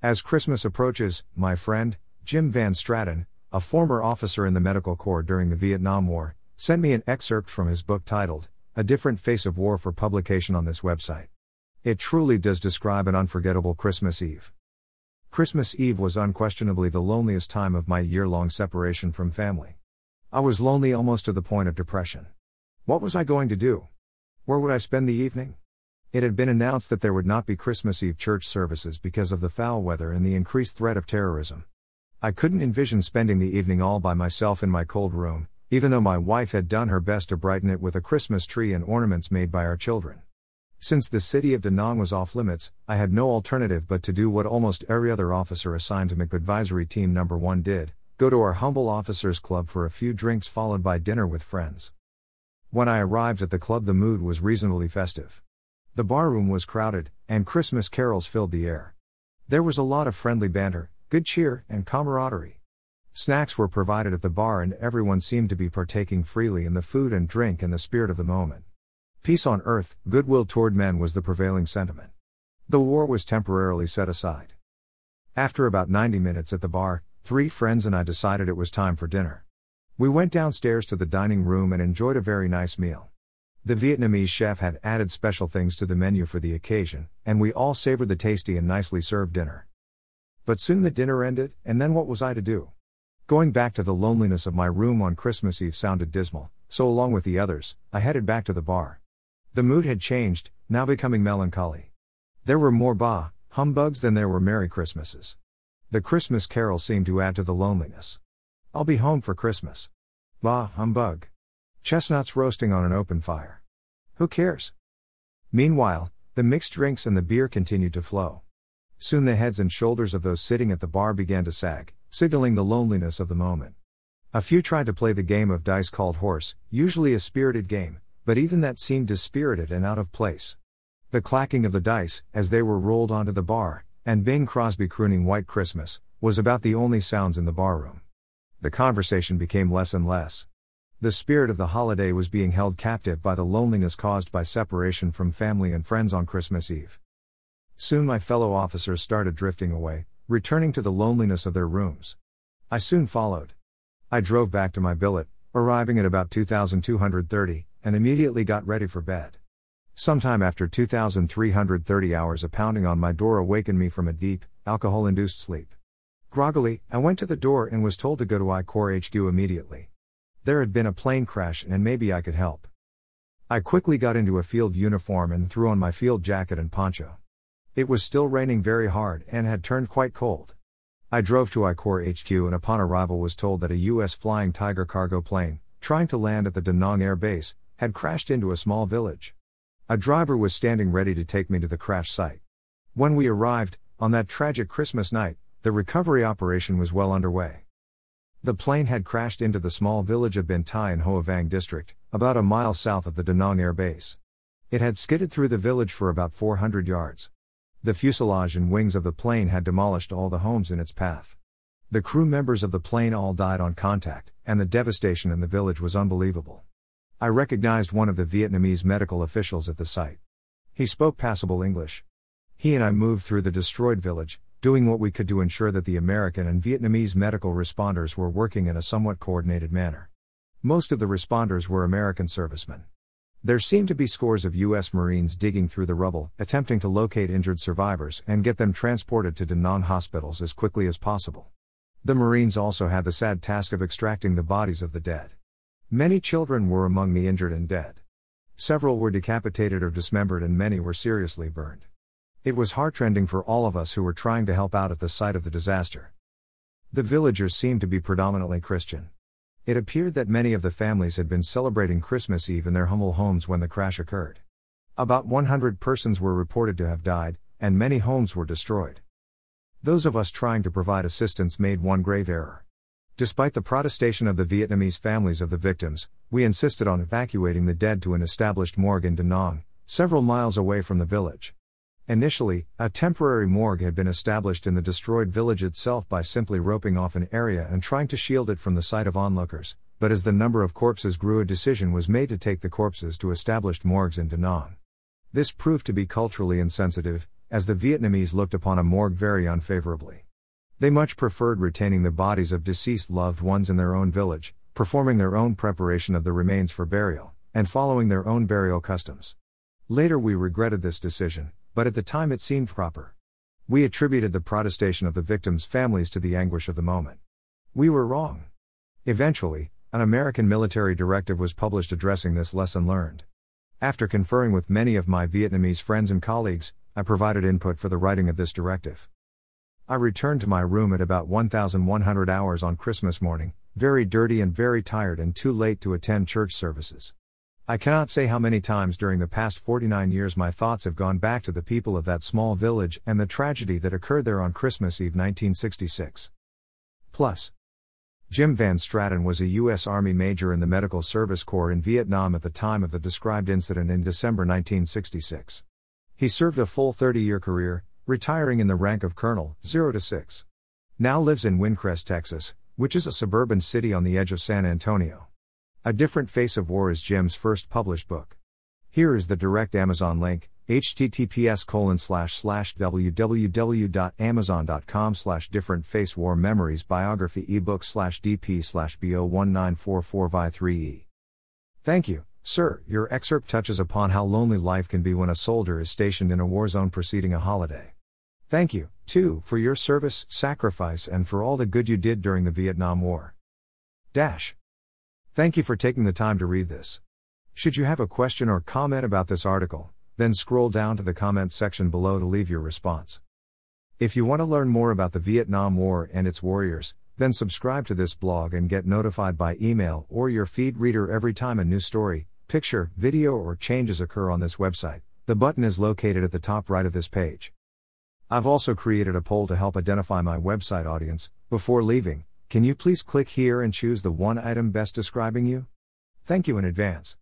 As Christmas approaches, my friend, Jim Van Straten, a former officer in the Medical Corps during the Vietnam War, sent me an excerpt from his book titled, A Different Face of War for publication on this website. It truly does describe an unforgettable Christmas Eve. Christmas Eve was unquestionably the loneliest time of my year long separation from family. I was lonely almost to the point of depression. What was I going to do? Where would I spend the evening? It had been announced that there would not be Christmas Eve church services because of the foul weather and the increased threat of terrorism. I couldn't envision spending the evening all by myself in my cold room, even though my wife had done her best to brighten it with a Christmas tree and ornaments made by our children. Since the city of Da Nang was off limits, I had no alternative but to do what almost every other officer assigned to MIC Advisory Team Number 1 did go to our humble officers' club for a few drinks followed by dinner with friends. When I arrived at the club, the mood was reasonably festive. The barroom was crowded, and Christmas carols filled the air. There was a lot of friendly banter, good cheer, and camaraderie. Snacks were provided at the bar, and everyone seemed to be partaking freely in the food and drink in the spirit of the moment. Peace on earth, goodwill toward men was the prevailing sentiment. The war was temporarily set aside. After about 90 minutes at the bar, three friends and I decided it was time for dinner. We went downstairs to the dining room and enjoyed a very nice meal. The Vietnamese chef had added special things to the menu for the occasion, and we all savored the tasty and nicely served dinner. But soon the dinner ended, and then what was I to do? Going back to the loneliness of my room on Christmas Eve sounded dismal, so along with the others, I headed back to the bar. The mood had changed, now becoming melancholy. There were more bah, humbugs than there were Merry Christmases. The Christmas carol seemed to add to the loneliness. I'll be home for Christmas. Bah, humbug. Chestnuts roasting on an open fire. Who cares? Meanwhile, the mixed drinks and the beer continued to flow. Soon the heads and shoulders of those sitting at the bar began to sag, signaling the loneliness of the moment. A few tried to play the game of dice called horse, usually a spirited game, but even that seemed dispirited and out of place. The clacking of the dice, as they were rolled onto the bar, and Bing Crosby crooning White Christmas, was about the only sounds in the barroom. The conversation became less and less. The spirit of the holiday was being held captive by the loneliness caused by separation from family and friends on Christmas Eve. Soon my fellow officers started drifting away, returning to the loneliness of their rooms. I soon followed. I drove back to my billet, arriving at about 2230, and immediately got ready for bed. Sometime after 2330 hours, a pounding on my door awakened me from a deep, alcohol induced sleep. Groggily, I went to the door and was told to go to I Corps HQ immediately. There had been a plane crash and maybe I could help. I quickly got into a field uniform and threw on my field jacket and poncho. It was still raining very hard and had turned quite cold. I drove to I Corps HQ and upon arrival was told that a U.S. Flying Tiger cargo plane, trying to land at the Da Nang Air Base, had crashed into a small village. A driver was standing ready to take me to the crash site. When we arrived, on that tragic Christmas night, the recovery operation was well underway. The plane had crashed into the small village of Binh Tai in Hoa Vang district, about a mile south of the Da Nang Air Base. It had skidded through the village for about 400 yards. The fuselage and wings of the plane had demolished all the homes in its path. The crew members of the plane all died on contact, and the devastation in the village was unbelievable. I recognized one of the Vietnamese medical officials at the site. He spoke passable English. He and I moved through the destroyed village, doing what we could to ensure that the American and Vietnamese medical responders were working in a somewhat coordinated manner. Most of the responders were American servicemen. There seemed to be scores of U.S. Marines digging through the rubble, attempting to locate injured survivors and get them transported to Da Nang hospitals as quickly as possible. The Marines also had the sad task of extracting the bodies of the dead. Many children were among the injured and dead. Several were decapitated or dismembered, and many were seriously burned. It was heartrending for all of us who were trying to help out at the site of the disaster. The villagers seemed to be predominantly Christian. It appeared that many of the families had been celebrating Christmas Eve in their humble homes when the crash occurred. About 100 persons were reported to have died, and many homes were destroyed. Those of us trying to provide assistance made one grave error. Despite the protestation of the Vietnamese families of the victims, we insisted on evacuating the dead to an established morgue in Da Nang, several miles away from the village. Initially, a temporary morgue had been established in the destroyed village itself by simply roping off an area and trying to shield it from the sight of onlookers, but as the number of corpses grew, a decision was made to take the corpses to established morgues in Da Nang. This proved to be culturally insensitive, as the Vietnamese looked upon a morgue very unfavorably. They much preferred retaining the bodies of deceased loved ones in their own village, performing their own preparation of the remains for burial, and following their own burial customs. Later we regretted this decision, but at the time it seemed proper. We attributed the protestation of the victims' families to the anguish of the moment. We were wrong. Eventually, an American military directive was published addressing this lesson learned. After conferring with many of my Vietnamese friends and colleagues, I provided input for the writing of this directive. I returned to my room at about 1100 hours on Christmas morning, very dirty and very tired and too late to attend church services. I cannot say how many times during the past 49 years my thoughts have gone back to the people of that small village and the tragedy that occurred there on Christmas Eve 1966. Plus, Jim Van Straten was a U.S. Army major in the Medical Service Corps in Vietnam at the time of the described incident in December 1966. He served a full 30 year career, retiring in the rank of colonel, 0 to 6. Now lives in Windcrest, Texas, which is a suburban city on the edge of San Antonio. A Different Face of War is Jim's first published book. Here is the direct Amazon link, https colon slash slash www.amazon.com slash different face war memories biography ebook slash dp slash bo1944vi3e. Thank you, sir. Your excerpt touches upon how lonely life can be when a soldier is stationed in a war zone preceding a holiday. Thank you, too, for your service, sacrifice, and for all the good you did during the Vietnam War. Dash. Thank you for taking the time to read this. Should you have a question or comment about this article, then scroll down to the comments section below to leave your response. If you want to learn more about the Vietnam War and its warriors, then subscribe to this blog and get notified by email or your feed reader every time a new story, picture, video, or changes occur on this website. The button is located at the top right of this page. I've also created a poll to help identify my website audience. Before leaving, can you please click here and choose the one item best describing you? Thank you in advance.